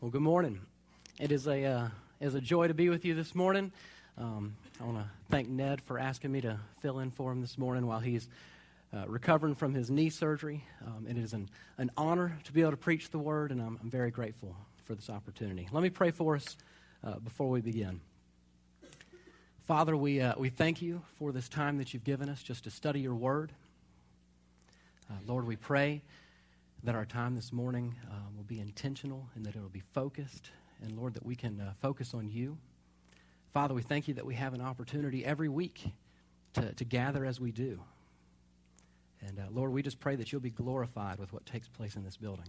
Well, good morning. It is a, uh, is a joy to be with you this morning. Um, I want to thank Ned for asking me to fill in for him this morning while he's uh, recovering from his knee surgery. Um, it is an, an honor to be able to preach the word, and I'm, I'm very grateful for this opportunity. Let me pray for us uh, before we begin. Father, we, uh, we thank you for this time that you've given us just to study your word. Uh, Lord, we pray that our time this morning uh, will be intentional and that it will be focused. And Lord, that we can uh, focus on you. Father, we thank you that we have an opportunity every week to, to gather as we do. And uh, Lord, we just pray that you'll be glorified with what takes place in this building.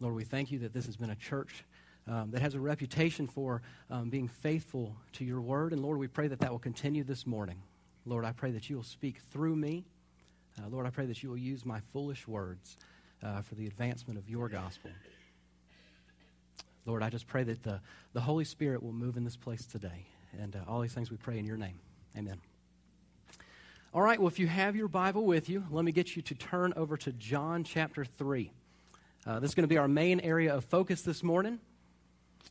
Lord, we thank you that this has been a church um, that has a reputation for um, being faithful to your word. And Lord, we pray that that will continue this morning. Lord, I pray that you will speak through me. Uh, Lord, I pray that you will use my foolish words uh, for the advancement of your gospel. Lord, I just pray that the, the Holy Spirit will move in this place today. And uh, all these things we pray in your name. Amen. All right, well, if you have your Bible with you, let me get you to turn over to John chapter 3. Uh, this is going to be our main area of focus this morning.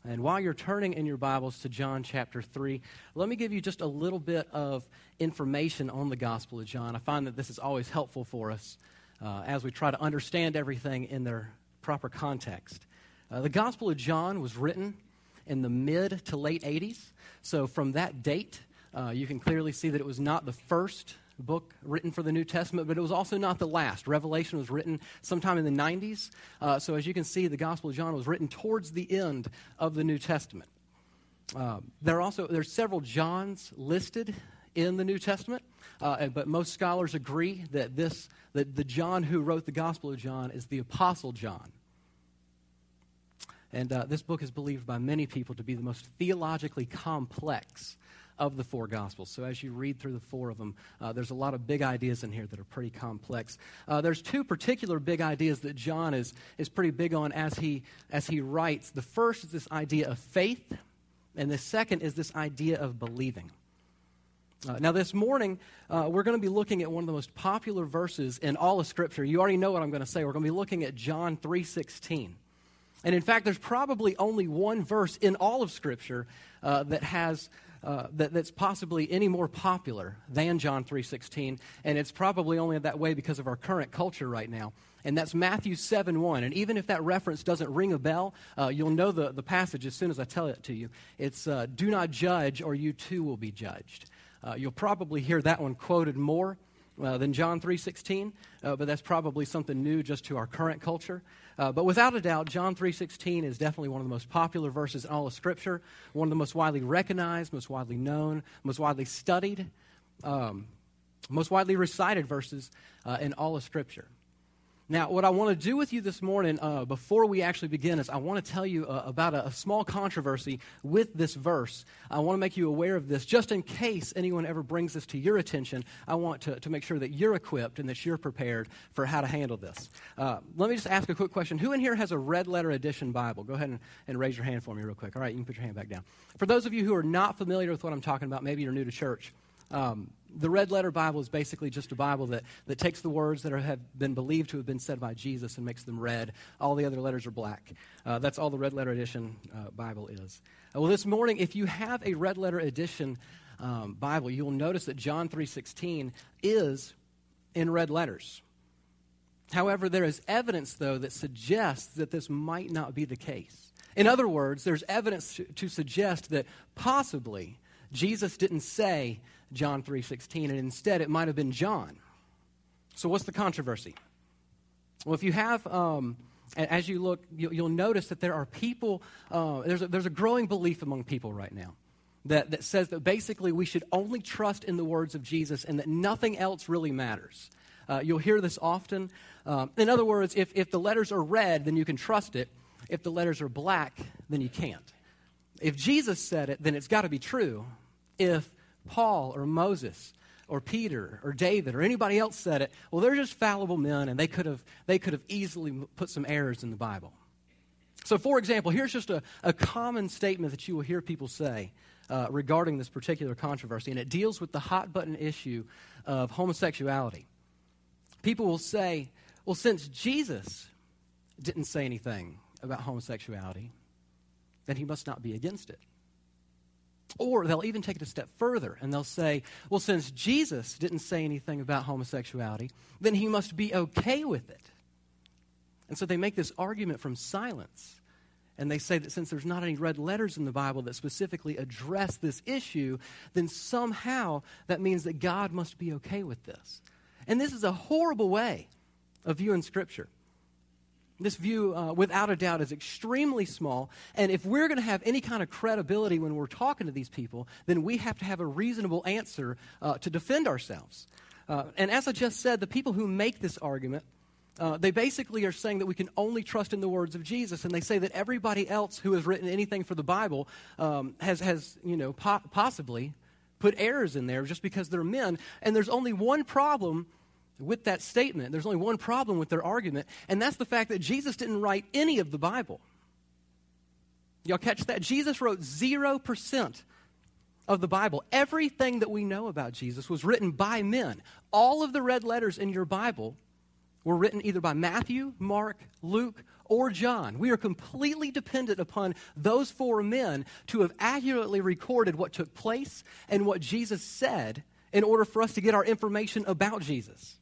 And while you're turning in your Bibles to John chapter 3, let me give you just a little bit of information on the Gospel of John. I find that this is always helpful for us uh, as we try to understand everything in their proper context. Uh, the Gospel of John was written in the mid to late 80s. So from that date, uh, you can clearly see that it was not the first book written for the New Testament, but it was also not the last. Revelation was written sometime in the 90s. Uh, so, as you can see, the Gospel of John was written towards the end of the New Testament. Uh, there are also there's several Johns listed in the New Testament, uh, but most scholars agree that this that the John who wrote the Gospel of John is the Apostle John. And uh, this book is believed by many people to be the most theologically complex of the four Gospels. So as you read through the four of them, uh, there's a lot of big ideas in here that are pretty complex. Uh, there's two particular big ideas that John is, is pretty big on as he, as he writes. The first is this idea of faith, and the second is this idea of believing. Uh, now, this morning, uh, we're going to be looking at one of the most popular verses in all of Scripture. You already know what I'm going to say. We're going to be looking at John 3.16. And in fact, there's probably only one verse in all of Scripture uh, that has uh, that, that's possibly any more popular than John 3.16, and it's probably only that way because of our current culture right now. And that's Matthew 7 1. And even if that reference doesn't ring a bell, uh, you'll know the, the passage as soon as I tell it to you. It's uh, Do not judge, or you too will be judged. Uh, you'll probably hear that one quoted more uh, than John 3.16, uh, but that's probably something new just to our current culture. Uh, but without a doubt, John 3.16 is definitely one of the most popular verses in all of Scripture, one of the most widely recognized, most widely known, most widely studied, um, most widely recited verses uh, in all of Scripture. Now, what I want to do with you this morning, uh, before we actually begin, is I want to tell you uh, about a, a, small controversy with this verse. I want to make you aware of this, just in case anyone ever brings this to your attention. I want to, to make sure that you're equipped and that you're prepared for how to handle this. Uh, let me just ask a quick question. Who in here has a red letter edition Bible? Go ahead and, and raise your hand for me, real quick. All right, you can put your hand back down. For those of you who are not familiar with what I'm talking about, maybe you're new to church. Um, the red letter Bible is basically just a Bible that, that takes the words that are, have been believed to have been said by Jesus and makes them red. All the other letters are black. Uh, that's all the red letter edition uh, Bible is. Uh, well, this morning, if you have a red letter edition um, Bible, you will notice that John 3.16 is in red letters. However, there is evidence, though, that suggests that this might not be the case. In other words, there's evidence to, to suggest that possibly Jesus didn't say John 3:16 and instead it might have been John. So what's the controversy? Well, if you have um, as you look, you'll notice that there are people, uh, there's, a, there's a growing belief among people right now that, that says that basically we should only trust in the words of Jesus and that nothing else really matters. Uh, you'll hear this often. Um, in other words, if, if the letters are red, then you can trust it. If the letters are black, then you can't. If Jesus said it, then it's got to be true. If Paul or Moses or Peter or David or anybody else said it, well, they're just fallible men and they could have, they could have easily put some errors in the Bible. So, for example, here's just a, a common statement that you will hear people say uh, regarding this particular controversy, and it deals with the hot button issue of homosexuality. People will say, well, since Jesus didn't say anything about homosexuality, then he must not be against it. Or they'll even take it a step further and they'll say, well, since Jesus didn't say anything about homosexuality, then he must be okay with it. And so they make this argument from silence. And they say that since there's not any red letters in the Bible that specifically address this issue, then somehow that means that God must be okay with this. And this is a horrible way of viewing Scripture. This view, uh, without a doubt, is extremely small. And if we're going to have any kind of credibility when we're talking to these people, then we have to have a reasonable answer uh, to defend ourselves. Uh, and as I just said, the people who make this argument, uh, they basically are saying that we can only trust in the words of Jesus. And they say that everybody else who has written anything for the Bible um, has, has, you know, po- possibly put errors in there just because they're men. And there's only one problem with that statement. There's only one problem with their argument, and that's the fact that Jesus didn't write any of the Bible. Y'all catch that? Jesus wrote 0% of the Bible. Everything that we know about Jesus was written by men. All of the red letters in your Bible were written either by Matthew, Mark, Luke, or John. We are completely dependent upon those four men to have accurately recorded what took place and what Jesus said in order for us to get our information about Jesus.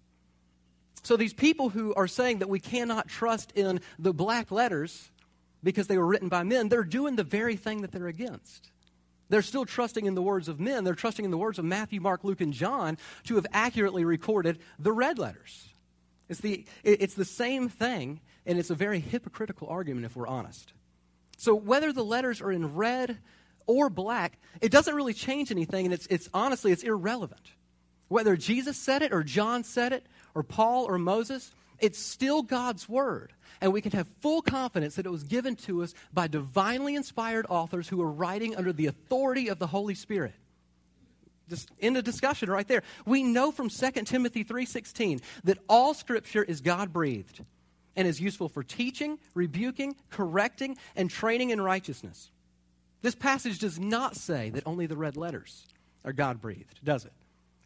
So these people who are saying that we cannot trust in the black letters because they were written by men, they're doing the very thing that they're against. They're still trusting in the words of men. They're trusting in the words of Matthew, Mark, Luke, and John to have accurately recorded the red letters. It's the, it's the same thing, and it's a very hypocritical argument if we're honest. So whether the letters are in red or black, it doesn't really change anything, and it's, it's honestly, it's irrelevant. Whether Jesus said it or John said it or Paul or Moses, it's still God's word. And we can have full confidence that it was given to us by divinely inspired authors who are writing under the authority of the Holy Spirit. Just in the discussion right there. We know from 2 Timothy 3:16 that all scripture is God-breathed and is useful for teaching, rebuking, correcting, and training in righteousness. This passage does not say that only the red letters are God-breathed, does it?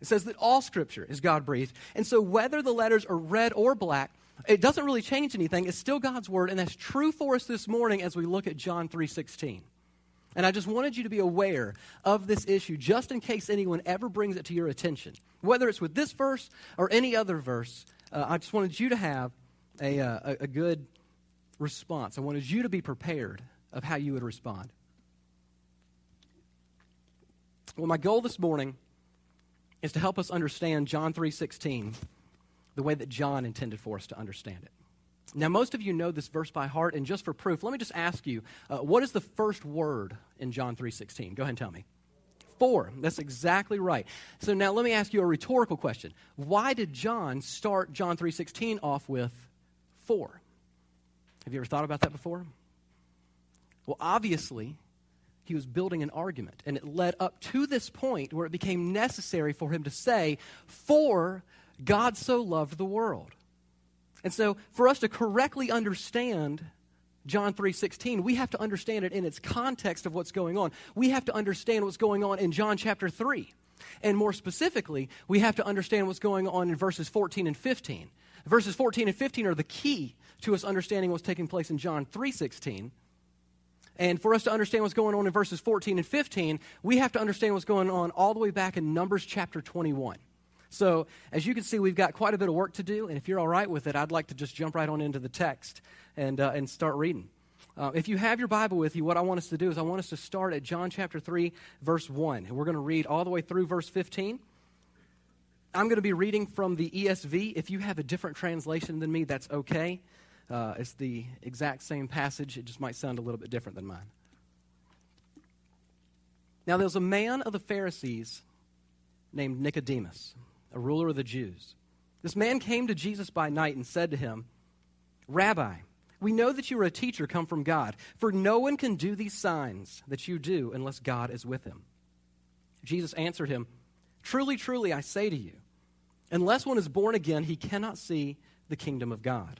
It says that all scripture is God breathed. And so whether the letters are red or black, it doesn't really change anything. It's still God's word, and that's true for us this morning as we look at John 3:16. And I just wanted you to be aware of this issue just in case anyone ever brings it to your attention. Whether it's with this verse or any other verse, uh, I just wanted you to have a, uh, a, a good response. I wanted you to be prepared of how you would respond. Well, my goal this morning is to help us understand John 3:16 the way that John intended for us to understand it. Now, most of you know this verse by heart, and just for proof, let me just ask you, uh, what is the first word in John 3:16? Go ahead and tell me. For. That's exactly right. So now let me ask you a rhetorical question. Why did John start John 3:16 off with for? Have you ever thought about that before? Well, obviously, he was building an argument. And it led up to this point where it became necessary for him to say, For God so loved the world. And so, for us to correctly understand John 3:16, we have to understand it in its context of what's going on. We have to understand what's going on in John chapter 3. And more specifically, we have to understand what's going on in verses 14 and 15. Verses 14 and 15 are the key to us understanding what's taking place in John 3:16 and for us to understand what's going on in verses 14 and 15, we have to understand what's going on all the way back in Numbers chapter 21. So, as you can see, we've got quite a bit of work to do. And if you're all right with it, I'd like to just jump right on into the text and, uh, and start reading. Uh, if you have your Bible with you, what I want us to do is I want us to start at John chapter 3, verse 1. And we're going to read all the way through verse 15. I'm going to be reading from the ESV. If you have a different translation than me, that's okay. Uh, it's the exact same passage, it just might sound a little bit different than mine. Now, there was a man of the Pharisees named Nicodemus, a ruler of the Jews. This man came to Jesus by night and said to him, Rabbi, we know that you are a teacher come from God, for no one can do these signs that you do unless God is with him. Jesus answered him, Truly, truly, I say to you, unless one is born again, he cannot see the kingdom of God.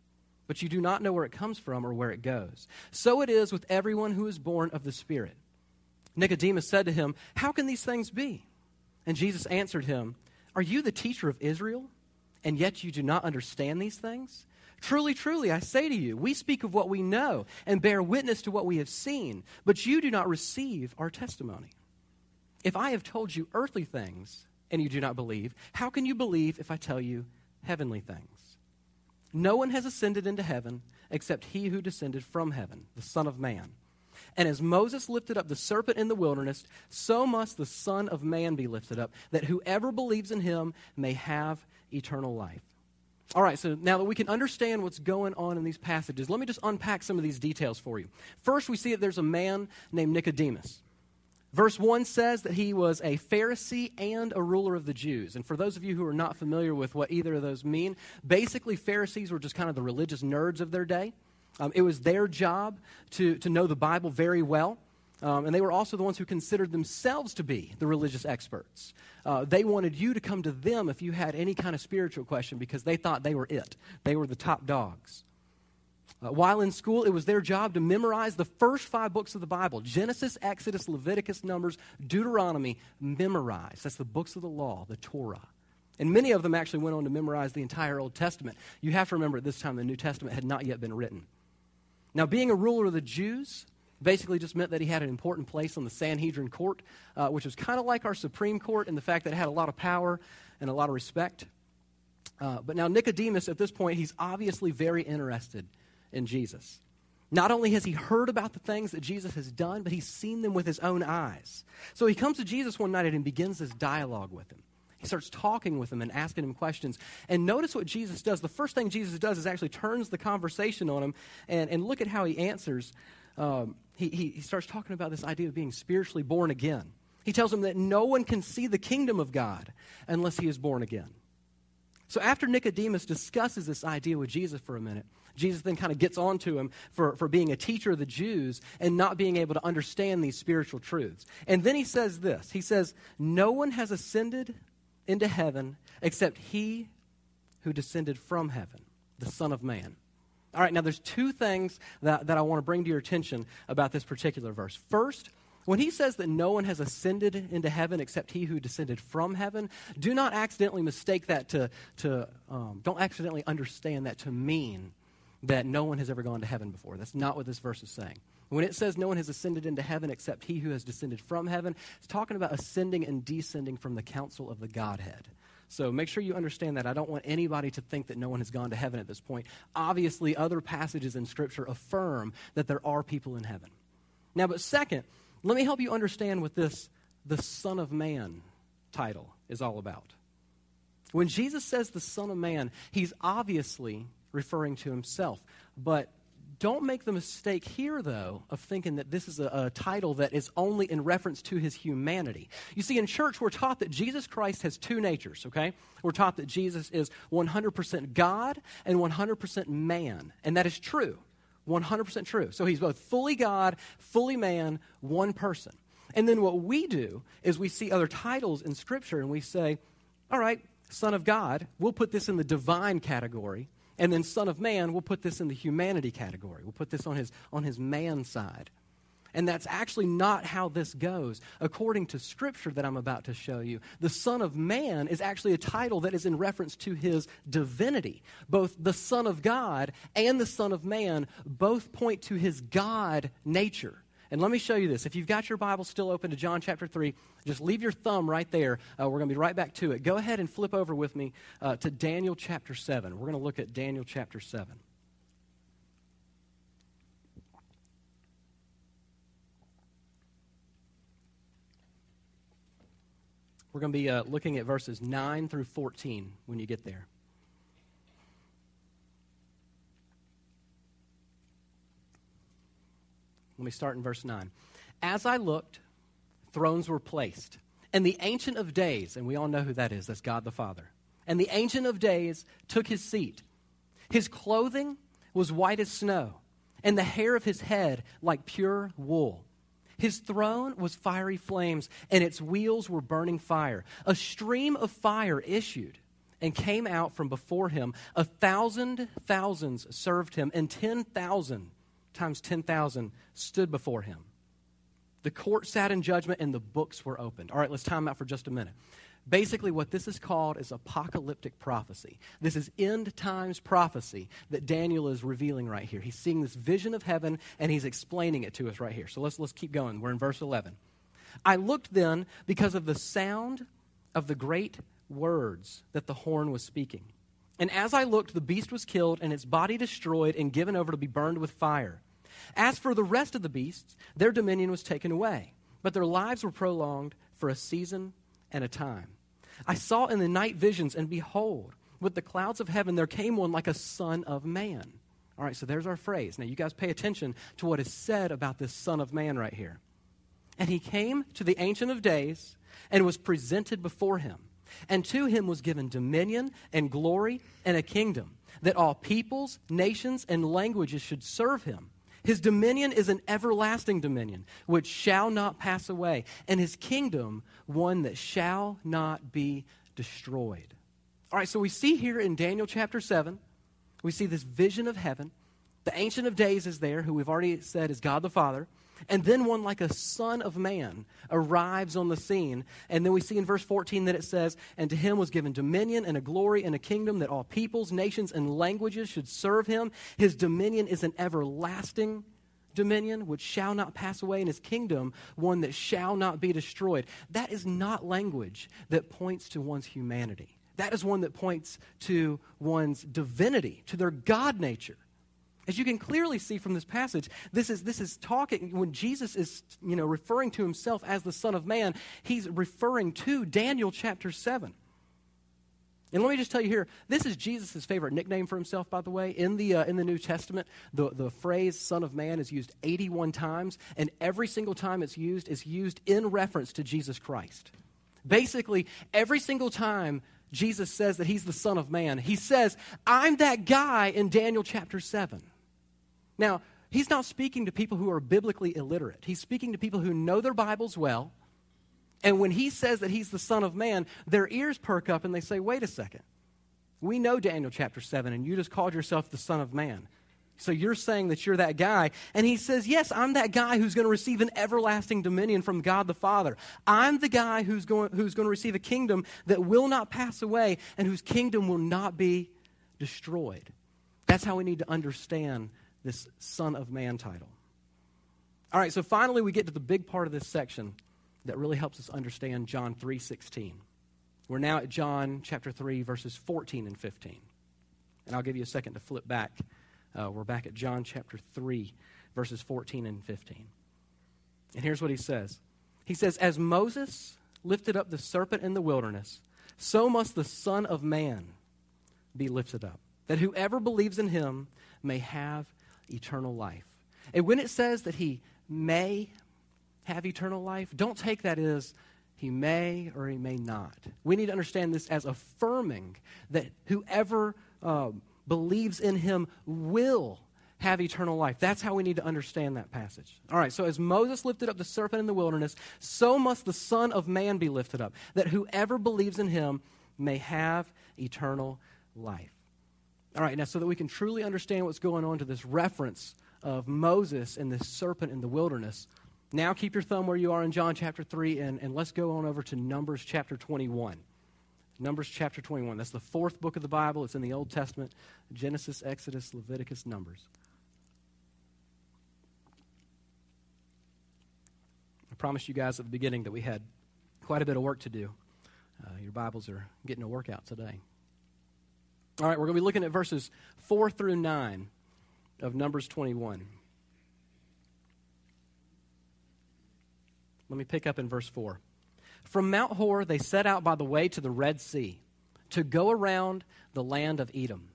but you do not know where it comes from or where it goes. So it is with everyone who is born of the Spirit. Nicodemus said to him, How can these things be? And Jesus answered him, Are you the teacher of Israel, and yet you do not understand these things? Truly, truly, I say to you, we speak of what we know and bear witness to what we have seen, but you do not receive our testimony. If I have told you earthly things and you do not believe, how can you believe if I tell you heavenly things? No one has ascended into heaven except he who descended from heaven, the Son of Man. And as Moses lifted up the serpent in the wilderness, so must the Son of Man be lifted up, that whoever believes in him may have eternal life. All right, so now that we can understand what's going on in these passages, let me just unpack some of these details for you. First, we see that there's a man named Nicodemus. Verse 1 says that he was a Pharisee and a ruler of the Jews. And for those of you who are not familiar with what either of those mean, basically, Pharisees were just kind of the religious nerds of their day. Um, it was their job to, to know the Bible very well. Um, and they were also the ones who considered themselves to be the religious experts. Uh, they wanted you to come to them if you had any kind of spiritual question because they thought they were it. They were the top dogs. Uh, while in school, it was their job to memorize the first five books of the Bible Genesis, Exodus, Leviticus, Numbers, Deuteronomy. Memorize. That's the books of the law, the Torah. And many of them actually went on to memorize the entire Old Testament. You have to remember at this time the New Testament had not yet been written. Now, being a ruler of the Jews basically just meant that he had an important place on the Sanhedrin court, uh, which was kind of like our Supreme Court in the fact that it had a lot of power and a lot of respect. Uh, but now, Nicodemus, at this point, he's obviously very interested in Jesus. Not only has he heard about the things that Jesus has done, but he's seen them with his own eyes. So he comes to Jesus one night and begins this dialogue with him. He starts talking with him and asking him questions. And notice what Jesus does. The first thing Jesus does is actually turns the conversation on him and, and look at how he answers. Um, he, he, he starts talking about this idea of being spiritually born again. He tells him that no one can see the kingdom of God unless he is born again. So after Nicodemus discusses this idea with Jesus for a minute, Jesus then kind of gets onto him for, for being a teacher of the Jews and not being able to understand these spiritual truths. And then he says this He says, No one has ascended into heaven except he who descended from heaven, the Son of Man. All right, now there's two things that, that I want to bring to your attention about this particular verse. First, when he says that no one has ascended into heaven except he who descended from heaven, do not accidentally mistake that to, to um, don't accidentally understand that to mean that no one has ever gone to heaven before. That's not what this verse is saying. When it says no one has ascended into heaven except he who has descended from heaven, it's talking about ascending and descending from the council of the Godhead. So make sure you understand that. I don't want anybody to think that no one has gone to heaven at this point. Obviously, other passages in Scripture affirm that there are people in heaven. Now, but second, let me help you understand what this the Son of Man title is all about. When Jesus says the Son of Man, he's obviously referring to himself. But don't make the mistake here, though, of thinking that this is a, a, title that is only in reference to his humanity. You see, in church, we're taught that Jesus Christ has two natures, okay? We're taught that Jesus is 100% God and 100% man. And that is true. 100% true. So he's both fully God, fully man, one person. And then what we do is we see other titles in Scripture and we say, all right, Son of God, we'll put this in the divine category. And then Son of Man, we'll put this in the humanity category. We'll put this on his, on his man side. And that's actually not how this goes. According to scripture that I'm about to show you, the Son of Man is actually a title that is in reference to his divinity. Both the Son of God and the Son of Man both point to his God nature. And let me show you this. If you've got your Bible still open to John chapter 3, just leave your thumb right there. Uh, we're going to be right back to it. Go ahead and flip over with me uh, to Daniel chapter 7. We're going to look at Daniel chapter 7. We're going to be uh, looking at verses 9 through 14 when you get there. Let me start in verse 9. As I looked, thrones were placed, and the Ancient of Days, and we all know who that is, that's God the Father, and the Ancient of Days took his seat. His clothing was white as snow, and the hair of his head like pure wool. His throne was fiery flames, and its wheels were burning fire. A stream of fire issued and came out from before him. A thousand thousands served him, and 10,000 times 10,000 stood before him. The court sat in judgment, and the books were opened. All right, let's time out for just a minute. Basically, what this is called is apocalyptic prophecy. This is end times prophecy that Daniel is revealing right here. He's seeing this vision of heaven and he's explaining it to us right here. So let's, let's keep going. We're in verse 11. I looked then because of the sound of the great words that the horn was speaking. And as I looked, the beast was killed and its body destroyed and given over to be burned with fire. As for the rest of the beasts, their dominion was taken away, but their lives were prolonged for a season and a time. I saw in the night visions, and behold, with the clouds of heaven there came one like a son of man. All right, so there's our phrase. Now, you guys pay attention to what is said about this son of man right here. And he came to the Ancient of Days and was presented before him. And to him was given dominion and glory and a kingdom, that all peoples, nations, and languages should serve him. His dominion is an everlasting dominion, which shall not pass away, and his kingdom one that shall not be destroyed. All right, so we see here in Daniel chapter 7, we see this vision of heaven. The Ancient of Days is there, who we've already said is God the Father. And then one like a son of man arrives on the scene. And then we see in verse 14 that it says, And to him was given dominion and a glory and a kingdom that all peoples, nations, and languages should serve him. His dominion is an everlasting dominion which shall not pass away, and his kingdom one that shall not be destroyed. That is not language that points to one's humanity. That is one that points to one's divinity, to their God nature. As you can clearly see from this passage, this is, this is talking, when Jesus is you know, referring to himself as the Son of Man, he's referring to Daniel chapter 7. And let me just tell you here, this is Jesus' favorite nickname for himself, by the way. In the, uh, in the New Testament, the, the phrase Son of Man is used 81 times, and every single time it's used is used in reference to Jesus Christ. Basically, every single time Jesus says that he's the Son of Man, he says, I'm that guy in Daniel chapter 7. Now, he's not speaking to people who are biblically illiterate. He's speaking to people who know their Bibles well. And when he says that he's the Son of Man, their ears perk up and they say, wait a second. We know Daniel chapter 7, and you just called yourself the Son of Man. So you're saying that you're that guy. And he says, Yes, I'm that guy who's going to receive an everlasting dominion from God the Father. I'm the guy who's going, who's going to receive a kingdom that will not pass away and whose kingdom will not be destroyed. That's how we need to understand this Son of Man title. All right, so finally we get to the big part of this section that really helps us understand John 3:16. We're now at John chapter 3 verses 14 and 15. And I'll give you a second to flip back. Uh, we're back at John chapter 3 verses 14 and 15. And here's what he says. He says, "As Moses lifted up the serpent in the wilderness, so must the Son of Man be lifted up, that whoever believes in him may have eternal life. And when it says that he may have eternal life, don't take that as he may or he may not. We need to understand this as affirming that whoever uh, believes in him will have eternal life. That's how we need to understand that passage. All right, so as Moses lifted up the serpent in the wilderness, so must the Son of Man be lifted up, that whoever believes in him may have eternal life. All right, now so that we can truly understand what's going on to this reference of Moses and this serpent in the wilderness, now keep your thumb where you are in John chapter 3, and, and let's go on over to Numbers chapter 21. Numbers chapter 21. That's the fourth book of the Bible. It's in the Old Testament Genesis, Exodus, Leviticus, Numbers. I promised you guys at the beginning that we had quite a bit of work to do. Uh, your Bibles are getting a workout today. All right, we're going to be looking at verses 4 through 9 of Numbers 21. Let me pick up in verse 4. From Mount Hor, they set out by the way to the Red Sea to go around the land of Edom.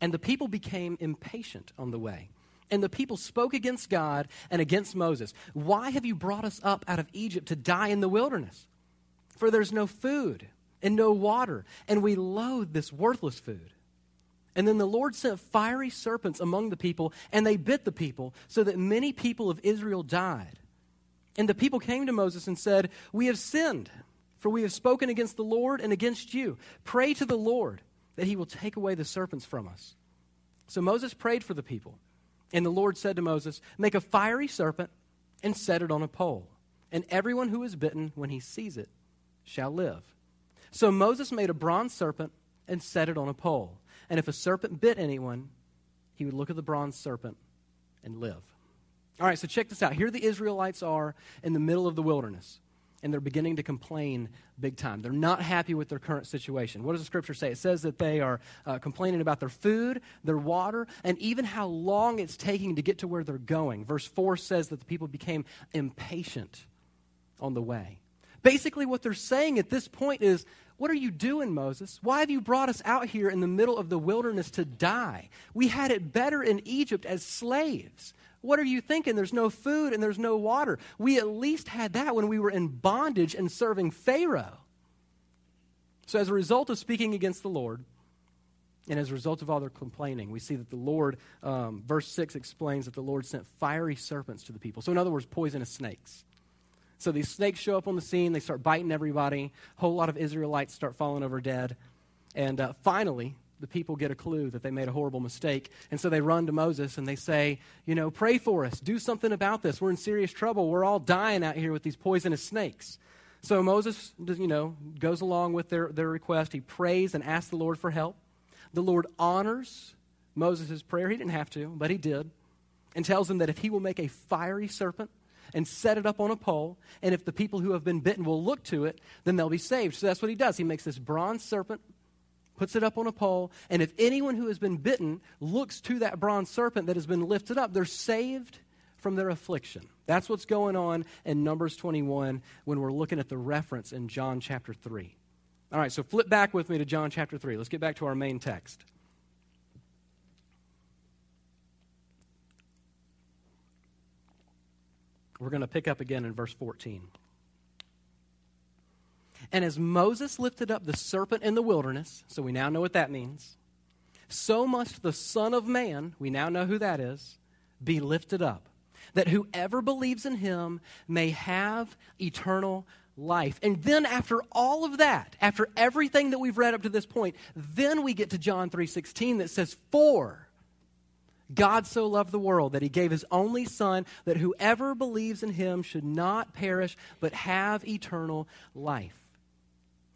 And the people became impatient on the way. And the people spoke against God and against Moses. Why have you brought us up out of Egypt to die in the wilderness? For there's no food and no water, and we loathe this worthless food. And then the Lord sent fiery serpents among the people, and they bit the people, so that many people of Israel died. And the people came to Moses and said, We have sinned, for we have spoken against the Lord and against you. Pray to the Lord that he will take away the serpents from us. So Moses prayed for the people. And the Lord said to Moses, Make a fiery serpent and set it on a pole. And everyone who is bitten, when he sees it, shall live. So Moses made a bronze serpent and set it on a pole. And if a serpent bit anyone, he would look at the bronze serpent and live. All right, so check this out. Here the Israelites are in the middle of the wilderness, and they're beginning to complain big time. They're not happy with their current situation. What does the scripture say? It says that they are uh, complaining about their food, their water, and even how long it's taking to get to where they're going. Verse 4 says that the people became impatient on the way. Basically, what they're saying at this point is what are you doing, Moses? Why have you brought us out here in the middle of the wilderness to die? We had it better in Egypt as slaves. What are you thinking? There's no food and there's no water. We at least had that when we were in bondage and serving Pharaoh. So, as a result of speaking against the Lord, and as a result of all their complaining, we see that the Lord, um, verse 6 explains that the Lord sent fiery serpents to the people. So, in other words, poisonous snakes. So these snakes show up on the scene. They start biting everybody. A whole lot of Israelites start falling over dead. And uh, finally, the people get a clue that they made a horrible mistake. And so they run to Moses and they say, You know, pray for us. Do something about this. We're in serious trouble. We're all dying out here with these poisonous snakes. So Moses, you know, goes along with their, their request. He prays and asks the Lord for help. The Lord honors Moses' prayer. He didn't have to, but he did. And tells him that if he will make a fiery serpent and set it up on a pole. And if the people who have been bitten will look to it, then they'll be saved. So that's what he does. He makes this bronze serpent, puts it up on a pole, and if anyone who has been bitten looks to that bronze serpent that has been lifted up, they're saved from their affliction. That's what's going on in Numbers 21 when we're looking at the reference in John chapter 3. All right, so flip back with me to John chapter 3. Let's get back to our main text. We're going to pick up again in verse 14. And as Moses lifted up the serpent in the wilderness, so we now know what that means, so must the Son of Man, we now know who that is, be lifted up, that whoever believes in him may have eternal life. And then after all of that, after everything that we've read up to this point, then we get to John 3:16 that says, "For God so loved the world that he gave his only Son, that whoever believes in him should not perish, but have eternal life.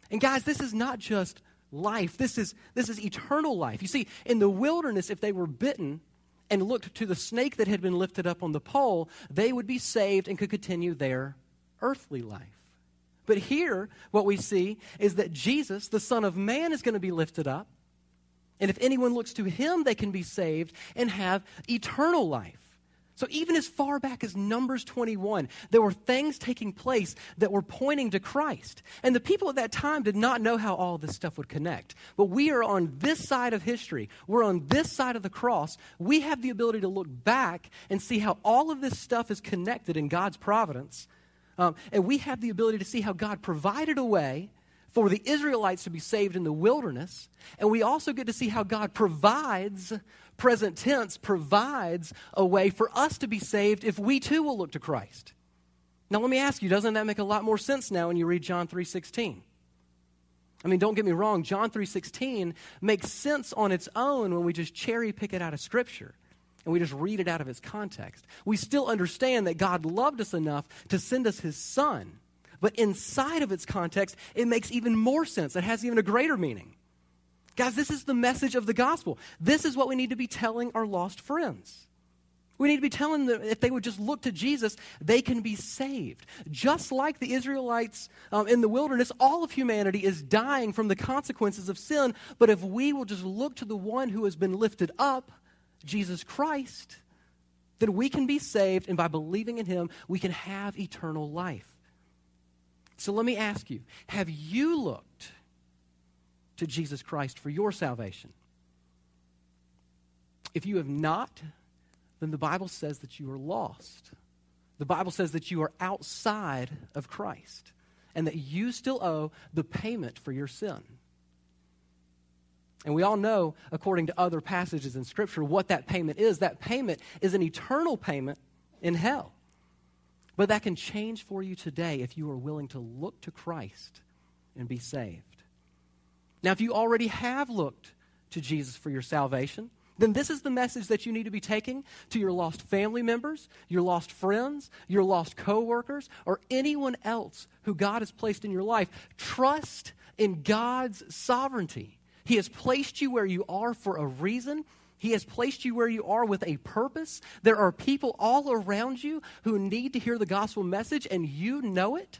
And guys, this is not just life, this is, this is eternal life. You see, in the wilderness, if they were bitten, and looked to the snake that had been lifted up on the pole, they would be saved and could continue their earthly life. But here, what we see is that Jesus, the Son of Man, is going to be lifted up. And if anyone looks to him, they can be saved and have eternal life. So, even as far back as Numbers 21, there were things taking place that were pointing to Christ. And the people at that time did not know how all this stuff would connect. But we are on this side of history, we're on this side of the cross. We have the ability to look back and see how all of this stuff is connected in God's providence. Um, and we have the ability to see how God provided a way for the Israelites to be saved in the wilderness. And we also get to see how God provides, present tense, provides a way for us to be saved if we too will look to Christ. Now let me ask you, doesn't that make a lot more sense now when you read John 3:16? I mean, don't get me wrong, John 3:16 makes sense on its own when we just cherry pick it out of scripture and we just read it out of its context. We still understand that God loved us enough to send us his son but inside of its context, it makes even more sense. It has even a greater meaning. Guys, this is the message of the gospel. This is what we need to be telling our lost friends. We need to be telling them if they would just look to Jesus, they can be saved. Just like the Israelites um, in the wilderness, all of humanity is dying from the consequences of sin. But if we will just look to the one who has been lifted up, Jesus Christ, then we can be saved. And by believing in him, we can have eternal life. So let me ask you have you looked to Jesus Christ for your salvation? If you have not, then the Bible says that you are lost. The Bible says that you are outside of Christ and that you still owe the payment for your sin. And we all know, according to other passages in Scripture, what that payment is. That payment is an eternal payment in hell. But that can change for you today if you are willing to look to Christ and be saved. Now, if you already have looked to Jesus for your salvation, then this is the message that you need to be taking to your lost family members, your lost friends, your lost coworkers, or anyone else who God has placed in your life. Trust in God's sovereignty. He has placed you where you are for a reason. He has placed you where you are with a purpose. There are people all around you who need to hear the gospel message, and you know it.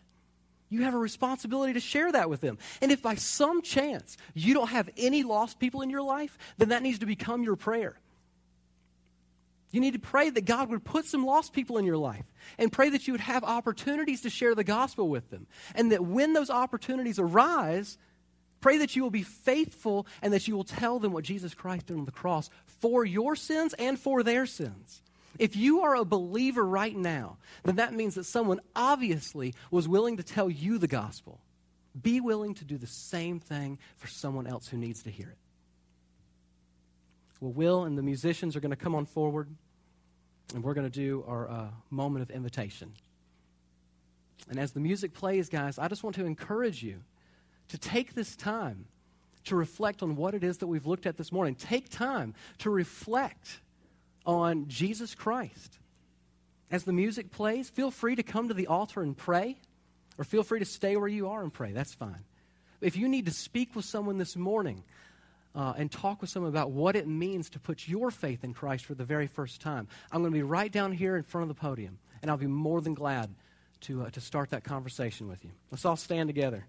You have a responsibility to share that with them. And if by some chance you don't have any lost people in your life, then that needs to become your prayer. You need to pray that God would put some lost people in your life and pray that you would have opportunities to share the gospel with them. And that when those opportunities arise, pray that you will be faithful and that you will tell them what Jesus Christ did on the cross for your sins and for their sins. If you are a believer right now, then that means that someone obviously was willing to tell you the gospel. Be willing to do the same thing for someone else who needs to hear it. Well, Will and the musicians are going to come on forward, and we're going to do our uh, moment of invitation. And as the music plays, guys, I just want to encourage you to take this time to reflect on what it is that we've looked at this morning. Take time to reflect on Jesus Christ. As the music plays, feel free to come to the altar and pray, or feel free to stay where you are and pray. That's fine. If you need to speak with someone this morning uh, and talk with someone about what it means to put your faith in Christ for the very first time, I'm going to be right down here in front of the podium, and I'll be more than glad to, uh, to start that conversation with you. Let's all stand together.